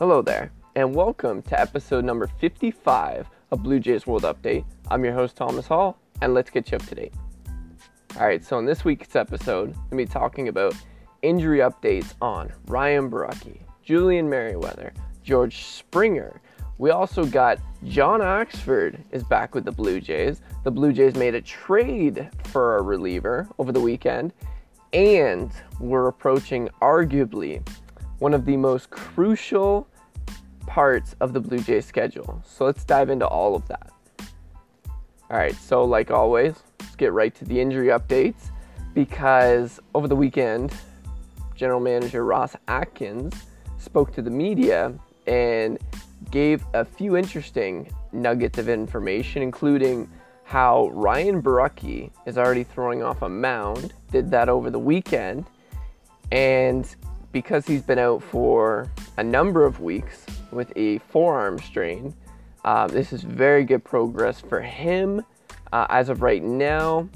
Hello there, and welcome to episode number 55 of Blue Jays World Update. I'm your host, Thomas Hall, and let's get you up to date. All right, so in this week's episode, I'm be talking about injury updates on Ryan Borucki, Julian Merryweather, George Springer. We also got John Axford is back with the Blue Jays. The Blue Jays made a trade for a reliever over the weekend, and we're approaching arguably one of the most crucial parts of the Blue Jays schedule. So let's dive into all of that. All right, so like always, let's get right to the injury updates because over the weekend, general manager Ross Atkins spoke to the media and gave a few interesting nuggets of information, including how Ryan Borucki is already throwing off a mound, did that over the weekend, and because he's been out for a number of weeks with a forearm strain, uh, this is very good progress for him. Uh, as of right now,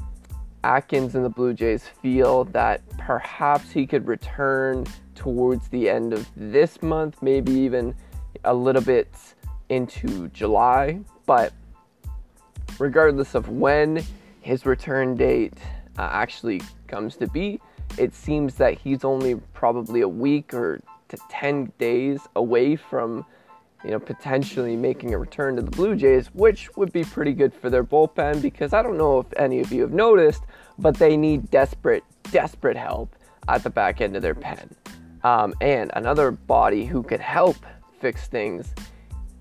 Atkins and the Blue Jays feel that perhaps he could return towards the end of this month, maybe even a little bit into July. But regardless of when his return date uh, actually comes to be, it seems that he's only probably a week or to 10 days away from you know potentially making a return to the Blue Jays, which would be pretty good for their bullpen because I don't know if any of you have noticed, but they need desperate, desperate help at the back end of their pen. Um, and another body who could help fix things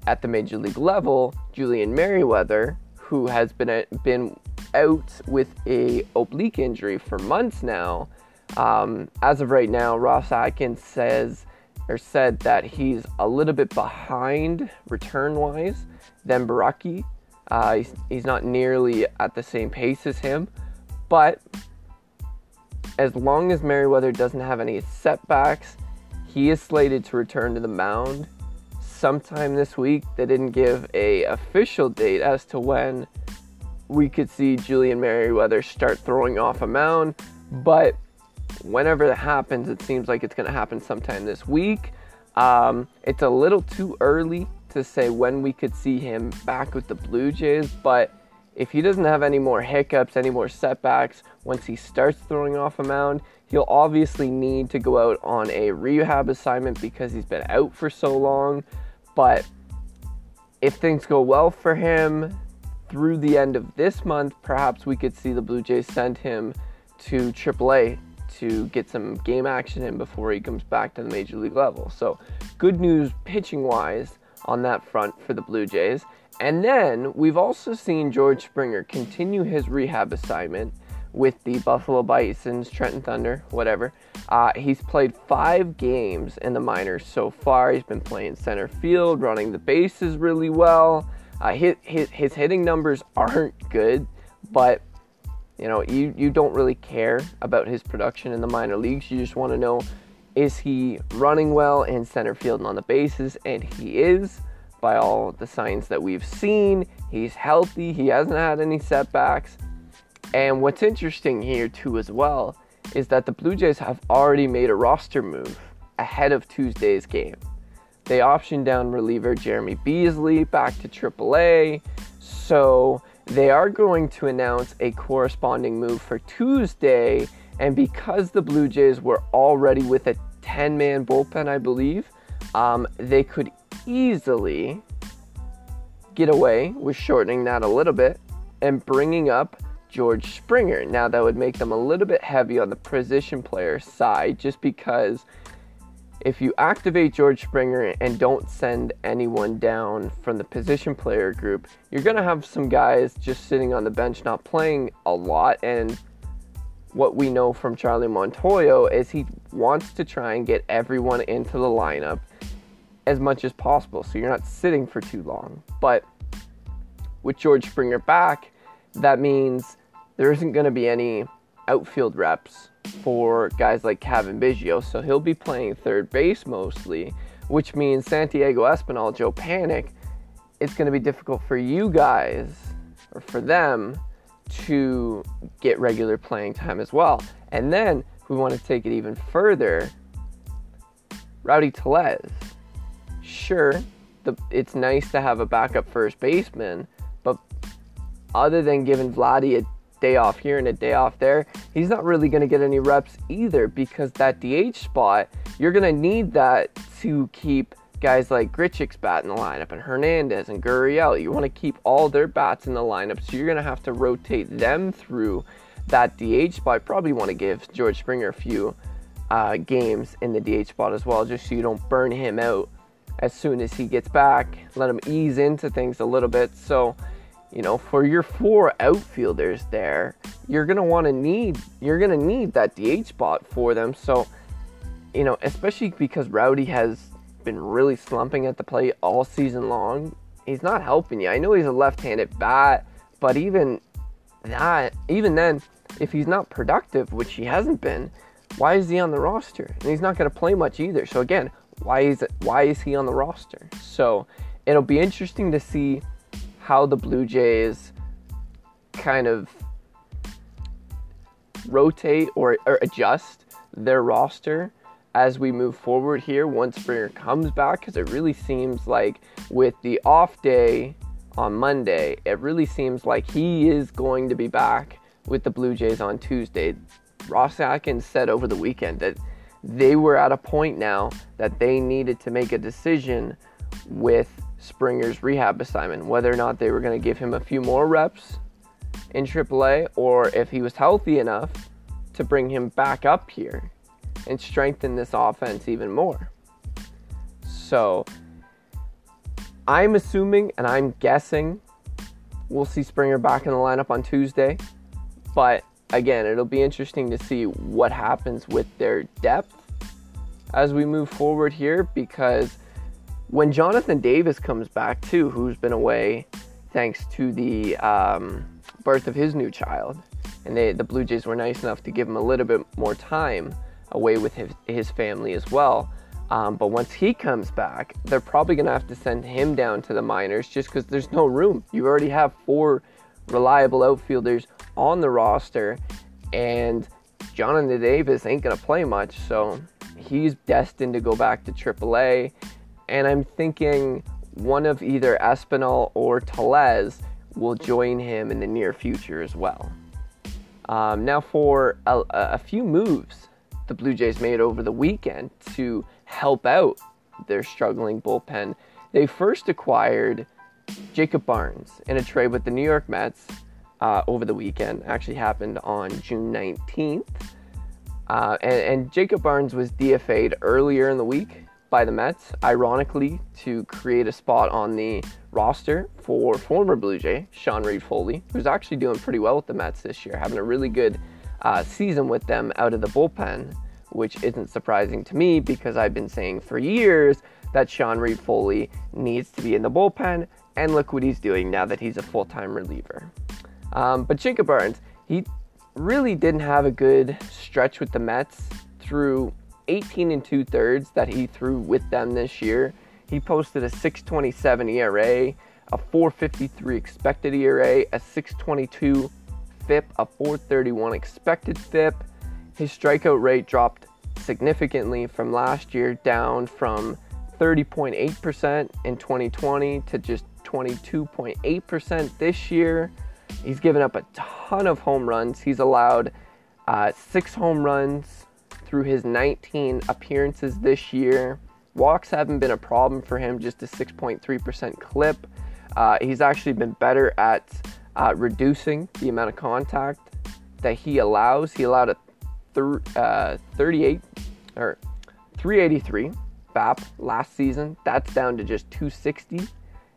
at the major league level, Julian Merryweather, who has been a, been out with a oblique injury for months now, um, as of right now, Ross Atkins says or said that he's a little bit behind return wise than Borucki. Uh, he's, he's not nearly at the same pace as him, but as long as Merryweather doesn't have any setbacks, he is slated to return to the mound sometime this week. They didn't give a official date as to when we could see Julian Merryweather start throwing off a mound, but whenever that happens, it seems like it's going to happen sometime this week. Um, it's a little too early to say when we could see him back with the Blue Jays, but if he doesn't have any more hiccups, any more setbacks, once he starts throwing off a mound, he'll obviously need to go out on a rehab assignment because he's been out for so long. But if things go well for him through the end of this month, perhaps we could see the Blue Jays send him to AAA to get some game action in before he comes back to the major league level. So, good news pitching wise on that front for the Blue Jays. And then we've also seen George Springer continue his rehab assignment with the Buffalo Bisons, Trenton Thunder, whatever. Uh, he's played five games in the minors so far. He's been playing center field, running the bases really well. Uh, his, his, his hitting numbers aren't good, but you know, you, you don't really care about his production in the minor leagues. You just want to know is he running well in center field and on the bases? And he is, by all the signs that we've seen. He's healthy, he hasn't had any setbacks. And what's interesting here, too, as well, is that the Blue Jays have already made a roster move ahead of Tuesday's game. They optioned down reliever Jeremy Beasley back to AAA. So they are going to announce a corresponding move for Tuesday. And because the Blue Jays were already with a 10 man bullpen, I believe, um, they could easily get away with shortening that a little bit and bringing up George Springer. Now, that would make them a little bit heavy on the position player side just because if you activate George Springer and don't send anyone down from the position player group, you're going to have some guys just sitting on the bench not playing a lot. And what we know from Charlie Montoyo is he wants to try and get everyone into the lineup as much as possible so you're not sitting for too long. But with George Springer back, that means there isn't going to be any outfield reps for guys like Cavan Biggio, so he'll be playing third base mostly, which means Santiago Espinal, Joe Panik, it's going to be difficult for you guys or for them to get regular playing time as well. And then we want to take it even further, Rowdy Tellez, sure, the, it's nice to have a backup first baseman, but other than giving Vladdy a day off here and a day off there, he's not really going to get any reps either because that DH spot, you're going to need that to keep guys like Grichuk's bat in the lineup and Hernandez and Gurriel. You want to keep all their bats in the lineup, so you're going to have to rotate them through that DH spot. Probably want to give George Springer a few uh, games in the DH spot as well, just so you don't burn him out as soon as he gets back. Let him ease into things a little bit. So, you know, for your four outfielders there, you're gonna want to need you're gonna need that DH spot for them. So, you know, especially because Rowdy has been really slumping at the plate all season long. He's not helping you. I know he's a left-handed bat, but even that, even then, if he's not productive, which he hasn't been, why is he on the roster? And he's not going to play much either. So again, why is it, why is he on the roster? So it'll be interesting to see how the Blue Jays kind of rotate or, or adjust their roster as we move forward here once Springer comes back because it really seems like with the off day on Monday, it really seems like he is going to be back with the Blue Jays on Tuesday. Ross Atkins said over the weekend that they were at a point now that they needed to make a decision with Springer's rehab assignment, whether or not they were going to give him a few more reps in AAA or if he was healthy enough to bring him back up here and strengthen this offense even more. So I'm assuming and I'm guessing we'll see Springer back in the lineup on Tuesday. But again, it'll be interesting to see what happens with their depth as we move forward here because when Jonathan Davis comes back too, who's been away thanks to the um, birth of his new child, and they, the Blue Jays were nice enough to give him a little bit more time away with his, his family as well. Um, but once he comes back, they're probably going to have to send him down to the minors just because there's no room. You already have four reliable outfielders on the roster, and Jonathan Davis ain't going to play much, so he's destined to go back to AAA. And I'm thinking one of either Espinal or Tellez will join him in the near future as well. Um, now, for a, a few moves the Blue Jays made over the weekend to help out their struggling bullpen, they first acquired Jacob Barnes in a trade with the New York Mets uh, over the weekend. Actually happened on June 19th. Uh, and, and, Jacob Barnes was DFA'd earlier in the week by the Mets, ironically, to create a spot on the roster for former Blue Jay, Sean Reid-Foley, who's actually doing pretty well with the Mets this year, having a really good uh, season with them out of the bullpen, which isn't surprising to me because I've been saying for years that Sean Reid-Foley needs to be in the bullpen, and look what he's doing now that he's a full time reliever. Um, but Jacob Barnes, he really didn't have a good stretch with the Mets through 18 and two thirds that he threw with them this year. He posted a 627 ERA, a 453 expected ERA, a 622 FIP, a 431 expected FIP. His strikeout rate dropped significantly from last year, down from 30.8% in 2020 to just 22.8% this year. He's given up a ton of home runs. He's allowed uh, six home runs through his 19 appearances this year. Walks haven't been a problem for him, just a 6.3% clip. Uh, he's actually been better at uh, reducing the amount of contact that he allows. He allowed a uh, 38 or 383 BAP last season. That's down to just 260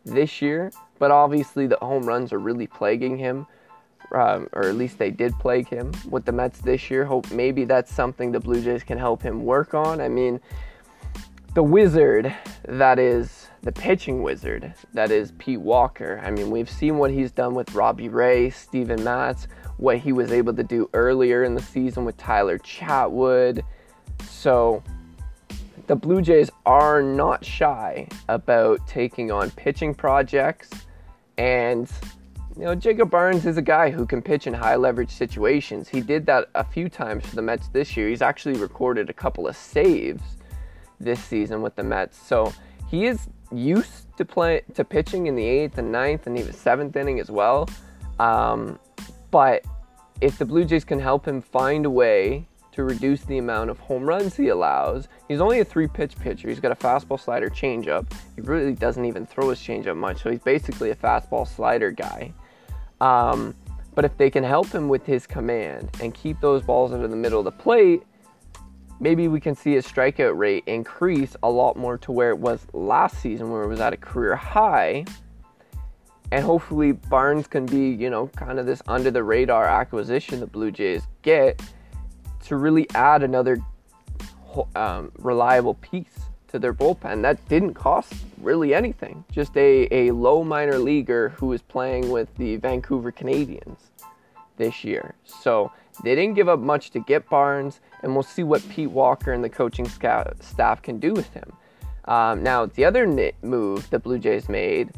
this year. But obviously, the home runs are really plaguing him, um, or at least they did plague him with the Mets this year. Hope maybe that's something the Blue Jays can help him work on. I mean, the wizard that is the pitching wizard that is Pete Walker. I mean, we've seen what he's done with Robbie Ray, Steven Matz, what he was able to do earlier in the season with Tyler Chatwood. So the Blue Jays are not shy about taking on pitching projects. And, you know, Jacob Barnes is a guy who can pitch in high leverage situations. He did that a few times for the Mets this year. He's actually recorded a couple of saves this season with the Mets. So he is used to play to pitching in the eighth and ninth and even seventh inning as well. Um, but if the Blue Jays can help him find a way to reduce the amount of home runs he allows, he's only a three pitch pitcher. He's got a fastball, slider, changeup. He really doesn't even throw his changeup much, so he's basically a fastball slider guy. Um, but if they can help him with his command and keep those balls into the middle of the plate, maybe we can see his strikeout rate increase a lot more to where it was last season, where it was at a career high. And hopefully, Barnes can be, you know, kind of this under the radar acquisition the Blue Jays get to really add another um, reliable piece to their bullpen. That didn't cost really anything. Just a, a low minor leaguer who is playing with the Vancouver Canadians this year. So they didn't give up much to get Barnes, and we'll see what Pete Walker and the coaching staff can do with him. Um, now, the other move the Blue Jays made,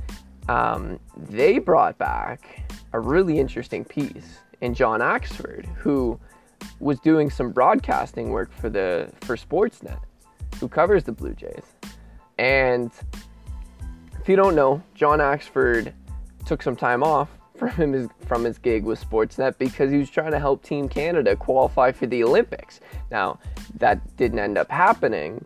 um, they brought back a really interesting piece in John Axford, who was doing some broadcasting work for the for Sportsnet, who covers the Blue Jays. And if you don't know, John Axford took some time off from his from his gig with Sportsnet because he was trying to help Team Canada qualify for the Olympics. Now, that didn't end up happening,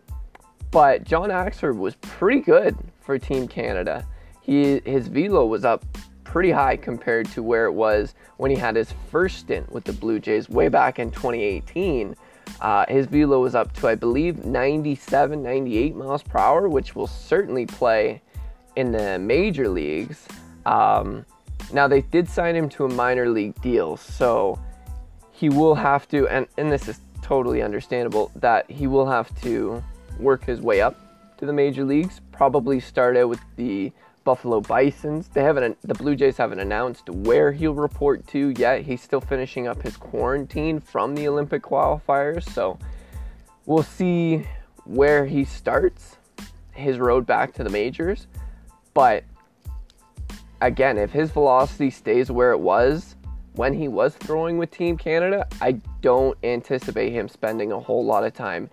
but John Axford was pretty good for Team Canada. He his velo was up pretty high compared to where it was when he had his first stint with the Blue Jays way back in 2018. Uh, his velo was up to, I believe, 97, 98 miles per hour, which will certainly play in the major leagues. Um, now, they did sign him to a minor league deal, so he will have to, and, and this is totally understandable, that he will have to work his way up to the major leagues. Probably start out with the Buffalo Bisons. They haven't, the Blue Jays haven't announced where he'll report to yet. He's still finishing up his quarantine from the Olympic qualifiers, so we'll see where he starts his road back to the majors. But again, if his velocity stays where it was when he was throwing with Team Canada, I don't anticipate him spending a whole lot of time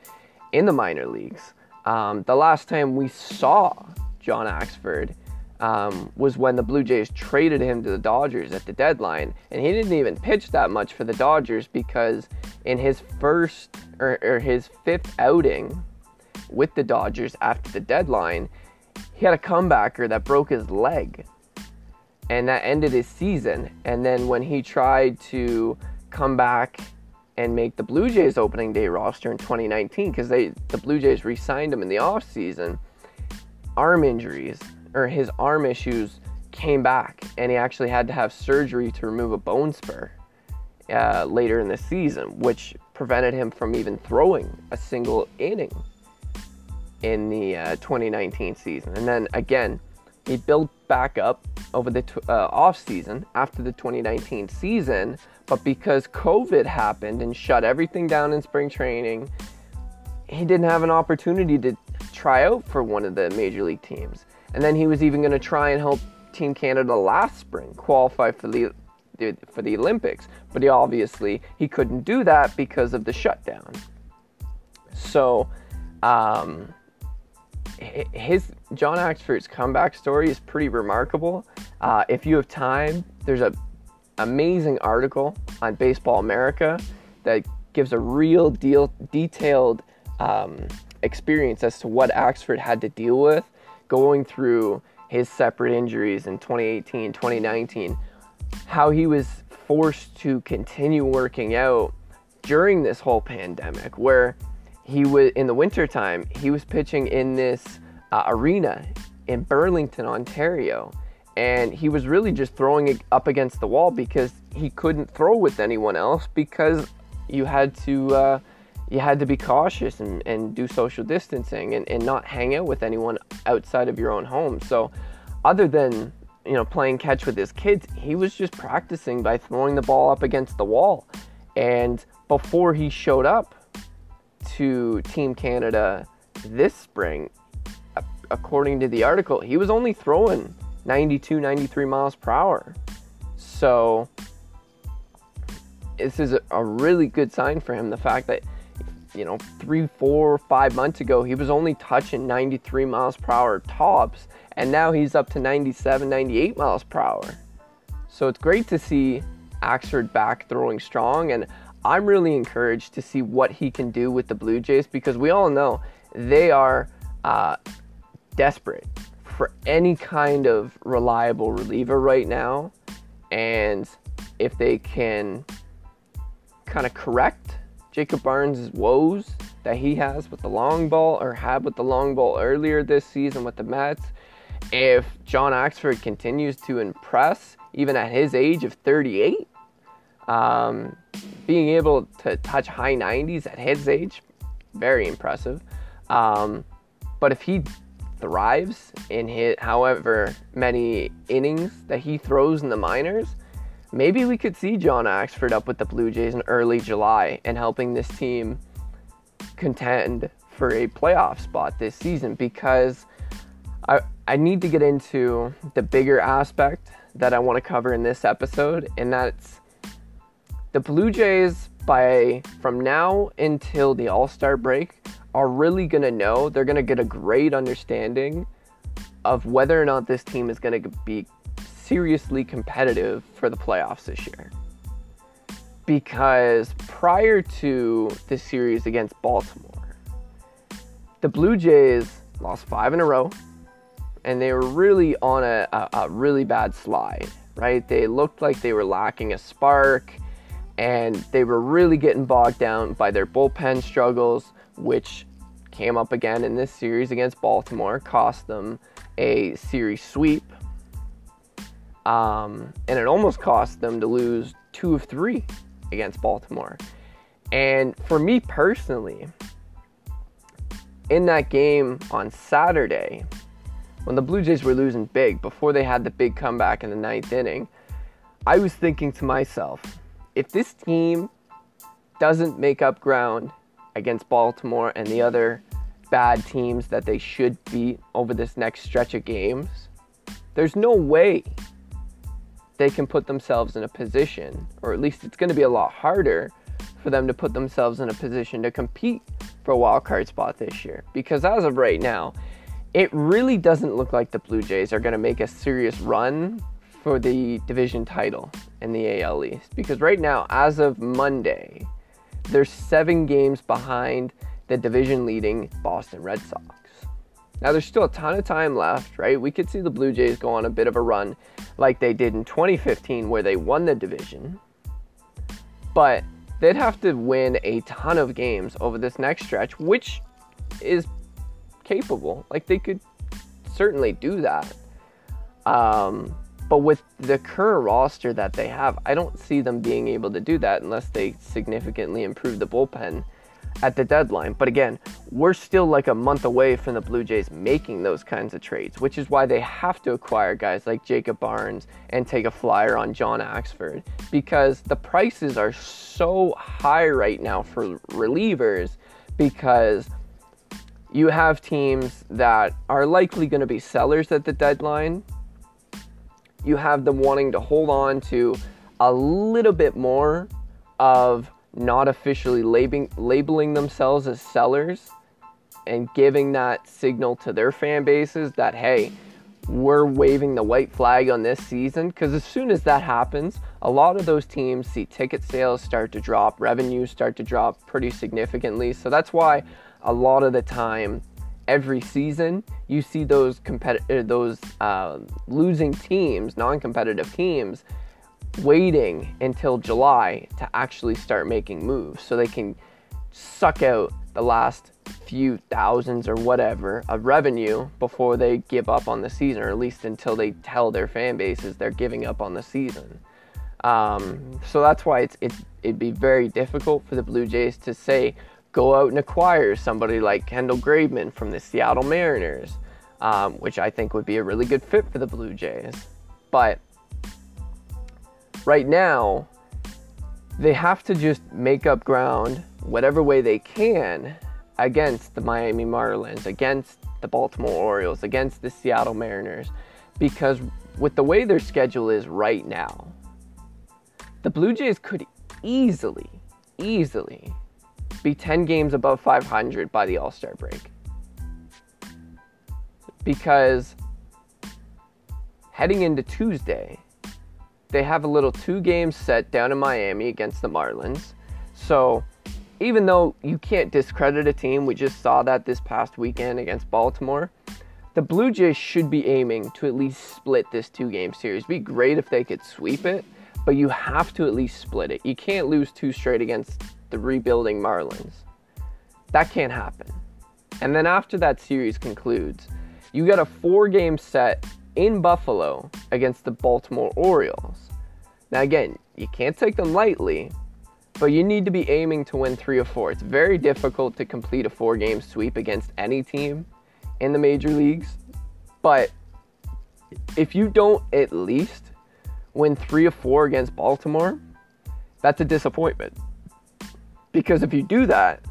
in the minor leagues. Um, the last time we saw John Axford um, was when the Blue Jays traded him to the Dodgers at the deadline, and he didn't even pitch that much for the Dodgers because in his first or, or his fifth outing with the Dodgers after the deadline, he had a comebacker that broke his leg and that ended his season. And then when he tried to come back and make the Blue Jays opening day roster in 2019, because they the Blue Jays re-signed him in the offseason, arm injuries or his arm issues came back, and he actually had to have surgery to remove a bone spur uh, later in the season, which prevented him from even throwing a single inning in the uh, 2019 season. And then again, he built back up over the uh, off season after the 2019 season, but because COVID happened and shut everything down in spring training, he didn't have an opportunity to try out for one of the major league teams. And then he was even going to try and help Team Canada last spring qualify for the for the Olympics, but he obviously he couldn't do that because of the shutdown. So, um, his John Axford's comeback story is pretty remarkable. Uh, if you have time, there's a amazing article on Baseball America that gives a real deal detailed um, experience as to what Axford had to deal with going through his separate injuries in 2018, 2019, how he was forced to continue working out during this whole pandemic where he was in the wintertime he was pitching in this uh, arena in burlington ontario. And he was really just throwing it up against the wall because he couldn't throw with anyone else because you had to uh, you had to be cautious and, and do social distancing and, and not hang out with anyone outside of your own home so other than you know playing catch with his kids he was just practicing by throwing the ball up against the wall and before he showed up to Team Canada this spring, according to the article, he was only throwing 92, 93 miles per hour. So, this is a really good sign for him. The fact that you know, three, four, five months ago, he was only touching 93 miles per hour tops, and now he's up to 97, 98 miles per hour. So it's great to see Axford back throwing strong, and I'm really encouraged to see what he can do with the Blue Jays because we all know they are uh, desperate for any kind of reliable reliever right now. And if they can kind of correct Jacob Barnes' woes that he has with the long ball or had with the long ball earlier this season with the Mets, if John Axford continues to impress, even at his age of 38, um, being able to touch high 90s at his age, very impressive. Um, but if he thrives in his however many innings that he throws in the minors, maybe we could see John Axford up with the Blue Jays in early July and helping this team contend for a playoff spot this season because I, I need to get into the bigger aspect that I want to cover in this episode, and that's the Blue Jays by from now until the All Star break are really going to know, they're going to get a great understanding of whether or not this team is going to be seriously competitive for the playoffs this year. Because prior to the series against Baltimore, the Blue Jays lost five in a row and they were really on a, a, a really bad slide, right? They looked like they were lacking a spark and they were really getting bogged down by their bullpen struggles, which came up again in this series against Baltimore, cost them a series sweep um, and it almost cost them to lose two of three against Baltimore. And for me personally, in that game on Saturday, when the Blue Jays were losing big before they had the big comeback in the ninth inning, I was thinking to myself, if this team doesn't make up ground against Baltimore and the other bad teams that they should beat over this next stretch of games, there's no way they can put themselves in a position, or at least it's going to be a lot harder for them to put themselves in a position to compete for a wild card spot this year. Because as of right now, it really doesn't look like the Blue Jays are going to make a serious run for the division title in the AL East. Because right now, as of Monday, they're seven games behind the division leading Boston Red Sox. Now, there's still a ton of time left, right? We could see the Blue Jays go on a bit of a run like they did in 2015, where they won the division. But they'd have to win a ton of games over this next stretch, which is capable. Like they could certainly do that. Um, but with the current roster that they have, I don't see them being able to do that unless they significantly improve the bullpen at the deadline. But again, we're still like a month away from the Blue Jays making those kinds of trades, which is why they have to acquire guys like Jacob Barnes and take a flyer on John Axford because the prices are so high right now for relievers because you have teams that are likely going to be sellers at the deadline. You have them wanting to hold on to a little bit more of not officially labeling, labeling themselves as sellers and giving that signal to their fan bases that, hey, we're waving the white flag on this season. Because as soon as that happens, a lot of those teams see ticket sales start to drop, revenues start to drop pretty significantly. So that's why a lot of the time, every season, you see those competitive, those uh, losing teams, non-competitive teams, waiting until July to actually start making moves so they can suck out the last few thousands or whatever of revenue before they give up on the season, or at least until they tell their fan bases they're giving up on the season. Um, so that's why it's, it'd be very difficult for the Blue Jays to say go out and acquire somebody like Kendall Graveman from the Seattle Mariners, um, which I think would be a really good fit for the Blue Jays. But right now, they have to just make up ground whatever way they can against the Miami Marlins, against the Baltimore Orioles, against the Seattle Mariners, because with the way their schedule is right now, the Blue Jays could easily, easily be 10 games above 500 by the All Star break. Because heading into Tuesday, they have a little two game set down in Miami against the Marlins. So even though you can't discredit a team, we just saw that this past weekend against Baltimore. The Blue Jays should be aiming to at least split this two game series. It'd be great if they could sweep it, but you have to at least split it. You can't lose two straight against the rebuilding Marlins. That can't happen. And then after that series concludes, you got a four game set in Buffalo against the Baltimore Orioles. Now, again, you can't take them lightly, but you need to be aiming to win three or four. It's very difficult to complete a four game sweep against any team in the major leagues. But if you don't at least win three or four against Baltimore, that's a disappointment. Because if you do that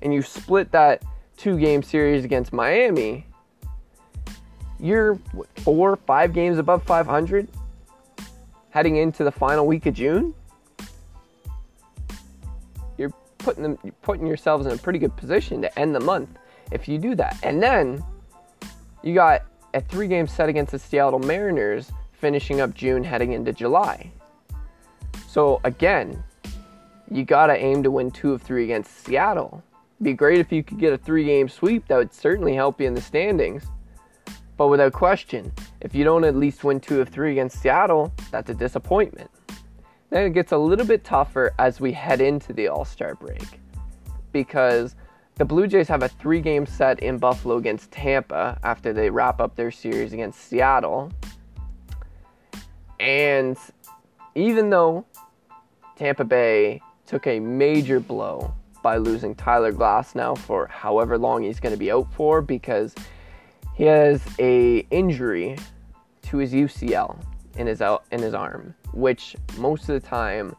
and you split that two game series against Miami, you're what, four, five games above 500 heading into the final week of June. You're putting them, you're putting yourselves in a pretty good position to end the month if you do that. And then you got a three game set against the Seattle Mariners finishing up June heading into July. So again, you got to aim to win two of three against Seattle. It'd be great if you could get a three game sweep. That would certainly help you in the standings. But without question, if you don't at least win two of three against Seattle, that's a disappointment. Then it gets a little bit tougher as we head into the All Star break because the Blue Jays have a three game set in Buffalo against Tampa after they wrap up their series against Seattle. And even though Tampa Bay took a major blow by losing Tyler Glasnow for however long he's going to be out for because he has a injury to his UCL in his in his arm, which most of the time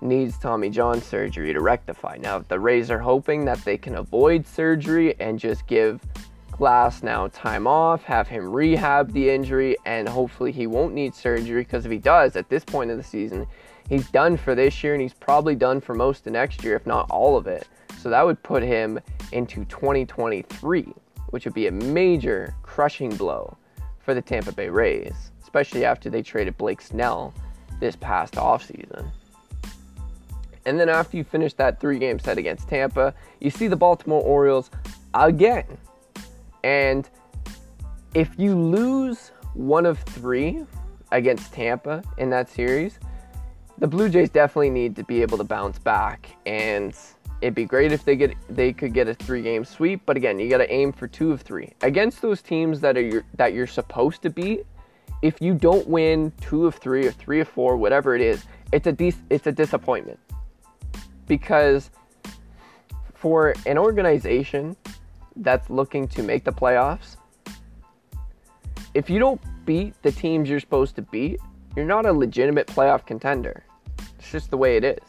needs Tommy John surgery to rectify. Now, the Rays are hoping that they can avoid surgery and just give Glasnow time off, have him rehab the injury, and hopefully he won't need surgery because if he does at this point of the season, he's done for this year and he's probably done for most of next year, if not all of it. So that would put him into 2023 which would be a major crushing blow for the Tampa Bay Rays, especially after they traded Blake Snell this past offseason. And then after you finish that three game set against Tampa, you see the Baltimore Orioles again. And if you lose one of three against Tampa in that series, the Blue Jays definitely need to be able to bounce back and It'd be great if they get they could get a three game sweep, but again, you got to aim for two of three against those teams that are your, that you're supposed to beat. If you don't win two of three or three of four, whatever it is, it's a de- it's a disappointment because for an organization that's looking to make the playoffs, if you don't beat the teams you're supposed to beat, you're not a legitimate playoff contender. It's just the way it is.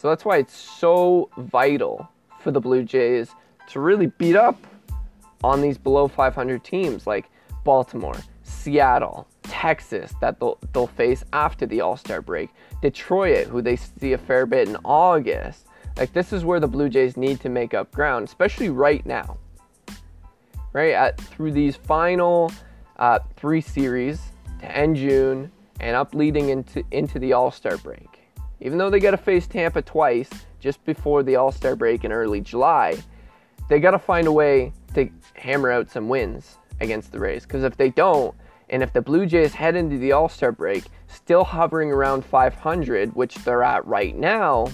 So that's why it's so vital for the Blue Jays to really beat up on these below 500 teams like Baltimore, Seattle, Texas that they'll, they'll face after the All Star break, Detroit, who they see a fair bit in August. Like, this is where the Blue Jays need to make up ground, especially right now. Right? At, through these final uh, three series to end June and up leading into, into the All Star break even though they got to face Tampa twice just before the All Star break in early July, they got to find a way to hammer out some wins against the Rays. Because if they don't, and if the Blue Jays head into the All Star break still hovering around 500, which they're at right now,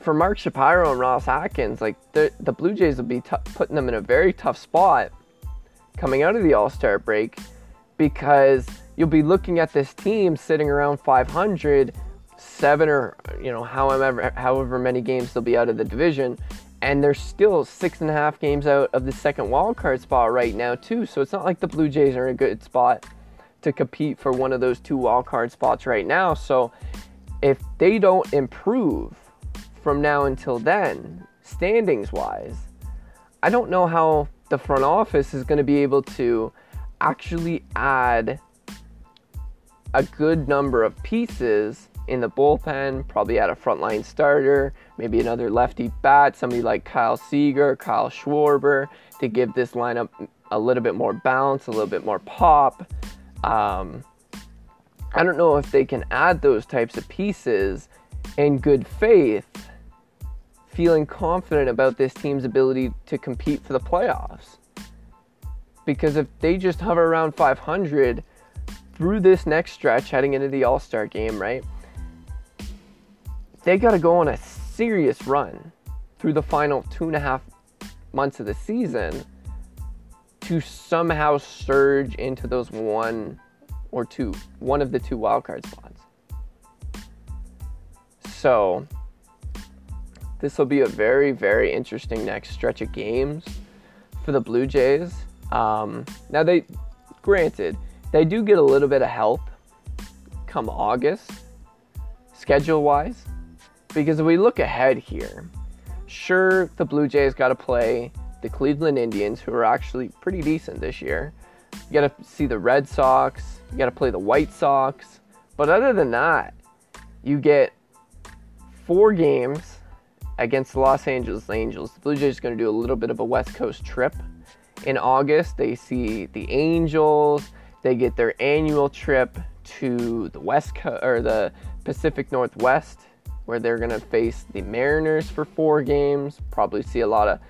for Mark Shapiro and Ross Atkins, like the, the Blue Jays will be t- putting them in a very tough spot coming out of the All Star break because you'll be looking at this team sitting around 500 seven or you know however however many games they'll be out of the division. And they're still six and a half games out of the second wild card spot right now too. So it's not like the blue jays are in a good spot to compete for one of those two wild card spots right now. So if they don't improve from now until then standings wise i don't know how the front office is going to be able to actually add a good number of pieces in the bullpen, probably at a frontline starter, maybe another lefty bat, somebody like Kyle Seager, Kyle Schwarber, to give this lineup a little bit more balance, a little bit more pop. Um, I don't know if they can add those types of pieces in good faith, feeling confident about this team's ability to compete for the playoffs. Because if they just hover around 500 through this next stretch heading into the All Star game, right? They got to go on a serious run through the final two and a half months of the season to somehow surge into those one or two, one of the two wildcard spots. So, this will be a very, very interesting next stretch of games for the Blue Jays. Um, now, they, granted, they do get a little bit of help come August, schedule wise, because if we look ahead here, sure, the Blue Jays got to play the Cleveland Indians, who are actually pretty decent this year. You got to see the Red Sox. You got to play the White Sox. But other than that, you get four games against the Los Angeles Angels. The Blue Jays are going to do a little bit of a West Coast trip. In August, they see the Angels. They get their annual trip to the West Co- or the Pacific Northwest, where they're going to face the Mariners for four games. Probably see a lot of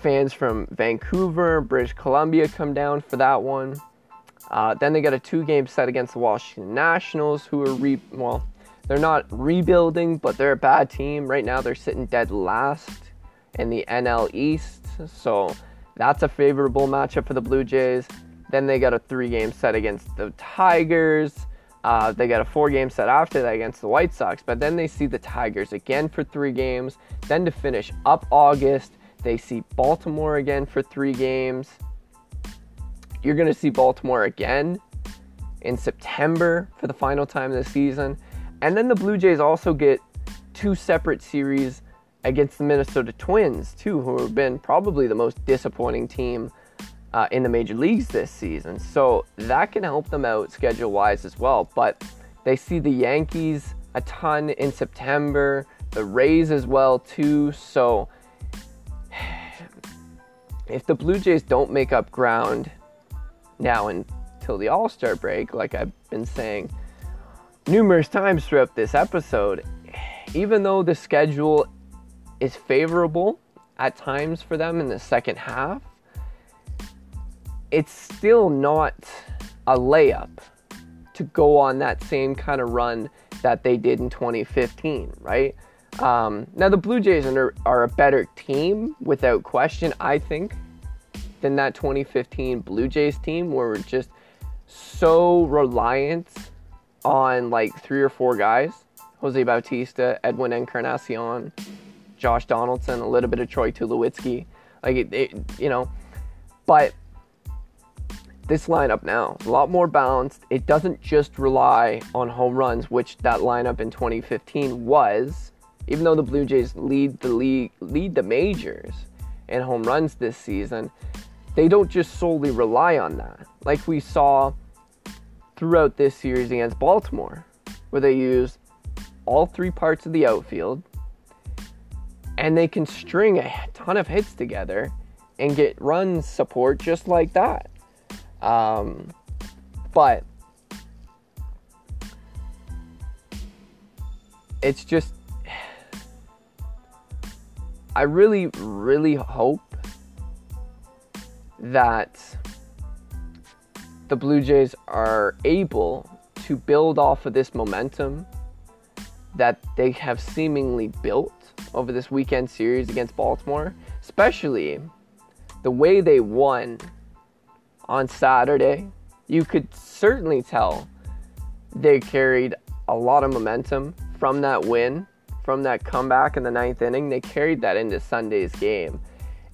fans from Vancouver, British Columbia come down for that one. Uh, then they got a two-game set against the Washington Nationals, who are re- well, they're not rebuilding, but they're a bad team right now. They're sitting dead last in the NL East, so that's a favorable matchup for the Blue Jays. Then they got a three-game set against the Tigers. Uh, they got a four-game set after that against the White Sox, but then they see the Tigers again for three games. Then to finish up August, they see Baltimore again for three games. You're going to see Baltimore again in September for the final time of the season. And then the Blue Jays also get two separate series against the Minnesota Twins, too, who have been probably the most disappointing team uh, in the major leagues this season. So that can help them out schedule wise as well. But they see the Yankees a ton in September, the Rays as well, too. So if the Blue Jays don't make up ground now until the All Star break, like I've been saying numerous times throughout this episode, even though the schedule is favorable at times for them in the second half, it's still not a layup to go on that same kind of run that they did in 2015, right? Um, now, the Blue Jays are, are a better team without question, I think, than that 2015 Blue Jays team where we're just so reliant on like three or four guys Jose Bautista, Edwin Encarnacion, Josh Donaldson, a little bit of Troy Tulowitzki. Like, it, it, you know, but this lineup now a lot more balanced. It doesn't just rely on home runs, which that lineup in 2015 was. Even though the Blue Jays lead the league, lead the majors in home runs this season, they don't just solely rely on that. Like we saw throughout this series against Baltimore, where they use all three parts of the outfield and they can string a ton of hits together and get run support just like that. Um, but it's just, I really, really hope that the Blue Jays are able to build off of this momentum that they have seemingly built over this weekend series against Baltimore, especially the way they won on Saturday. You could certainly tell they carried a lot of momentum from that win, from that comeback in the ninth inning. They carried that into Sunday's game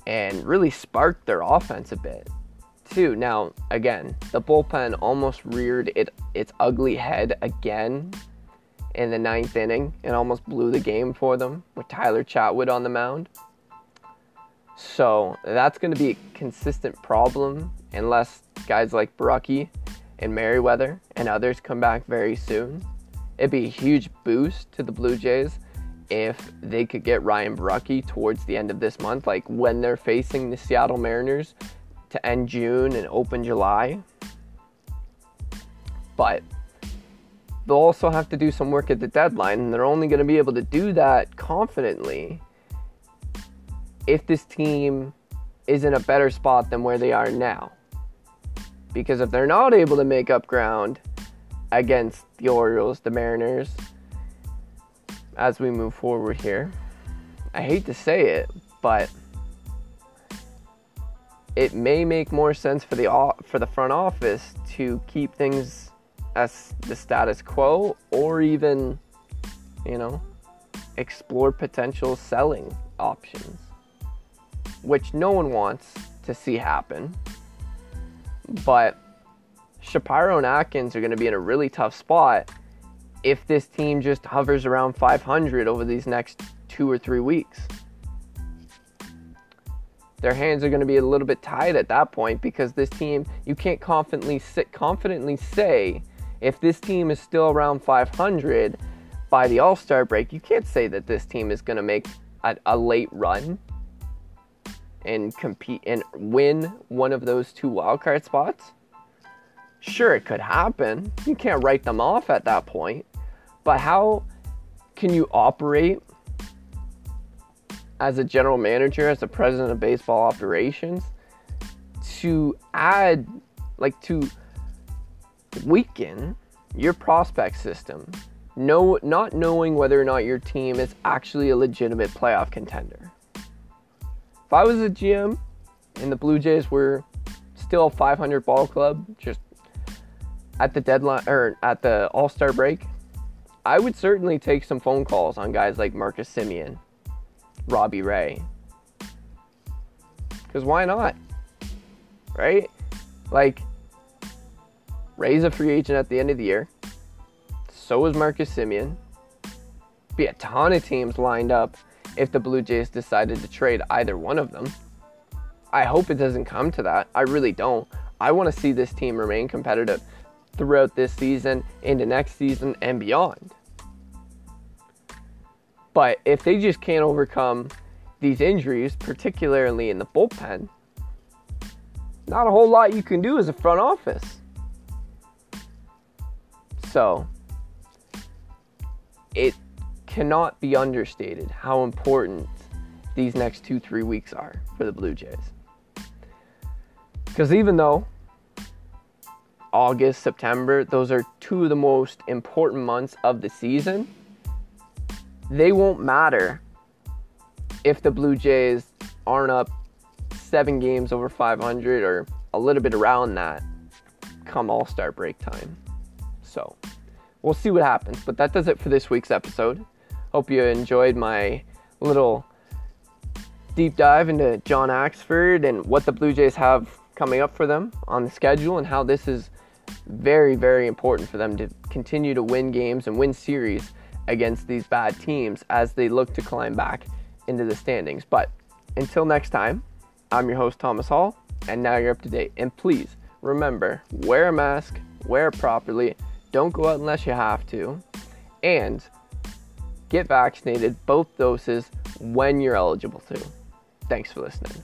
and really sparked their offense a bit too. Now, again, the bullpen almost reared it, its ugly head again in the ninth inning and almost blew the game for them with Tyler Chatwood on the mound. So that's going to be a consistent problem unless guys like Borucki and Merryweather and others come back very soon It'd be a huge boost to the Blue Jays if they could get Ryan Borucki towards the end of this month, like when they're facing the Seattle Mariners to end June and open July. But they'll also have to do some work at the deadline, and they're only going to be able to do that confidently if this team is in a better spot than where they are now. Because if they're not able to make up ground against the Orioles, the Mariners, as we move forward here, I hate to say it, but it may make more sense for the for the front office to keep things as the status quo or even you know explore potential selling options which no one wants to see happen but Shapiro and Atkins are going to be in a really tough spot if this team just hovers around 500 over these next 2 or 3 weeks. Their hands are going to be a little bit tied at that point because this team you can't confidently sit confidently say if this team is still around 500 by the All-Star break, you can't say that this team is going to make a, a late run and compete and win one of those two wildcard spots. Sure, it could happen. You can't write them off at that point. But how can you operate as a general manager, as a president of baseball operations, to add, like, to weaken your prospect system, no, not knowing whether or not your team is actually a legitimate playoff contender. If I was a GM and the Blue Jays were still a 500 ball club, just at the deadline or at the All Star break, I would certainly take some phone calls on guys like Marcus Semien, Robbie Ray. Because why not? Right? Like, Ray's a free agent at the end of the year. So is Marcus Semien. Be a ton of teams lined up if the Blue Jays decided to trade either one of them. I hope it doesn't come to that. I really don't. I want to see this team remain competitive throughout this season, into next season, and beyond. But if they just can't overcome these injuries, particularly in the bullpen, not a whole lot you can do as a front office. So, it cannot be understated how important these next two, three weeks are for the Blue Jays. Because even though August, September, those are two of the most important months of the season, they won't matter if the Blue Jays aren't up seven games over 500 or a little bit around that come All Star break time. So we'll see what happens. But that does it for this week's episode. Hope you enjoyed my little deep dive into John Axford and what the Blue Jays have coming up for them on the schedule and how this is very, very important for them to continue to win games and win series against these bad teams as they look to climb back into the standings. But until next time, I'm your host, Thomas Hall, and now you're up to date. And please remember wear a mask, wear it properly, don't go out unless you have to. And get vaccinated, both doses, when you're eligible to. Thanks for listening.